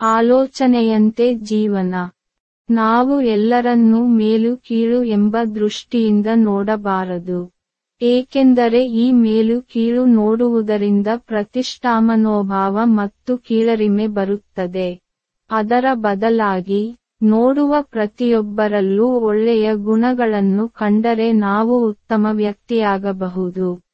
ಆಲೋಚನೆಯಂತೆ ಜೀವನ. ನಾವು ಎಲ್ಲರನ್ನೂ ಮೇಲು ಕೀಳು ಎಂಬ ದೃಷ್ಟಿಯಿಂದ ನೋಡಬಾರದು. ಏಕೆಂದರೆ ಈ ಮೇಲು ಕೀಳು ನೋಡುವುದರಿಂದ ಪ್ರತಿಷ್ಠಾಮನೋಭಾವ ಮತ್ತು ಕೀಳರಿಮೆ ಬರುತ್ತದೆ. ಅದರ ಬದಲಾಗಿ, ನೋಡುವ ಪ್ರತಿಯೊಬ್ಬರಲ್ಲೂ ಒಳ್ಳೆಯ ಗುಣಗಳನ್ನು ಕಂಡರೆ ನಾವು ಉತ್ತಮ ವ್ಯಕ್ತಿಯಾಗಬಹುದು.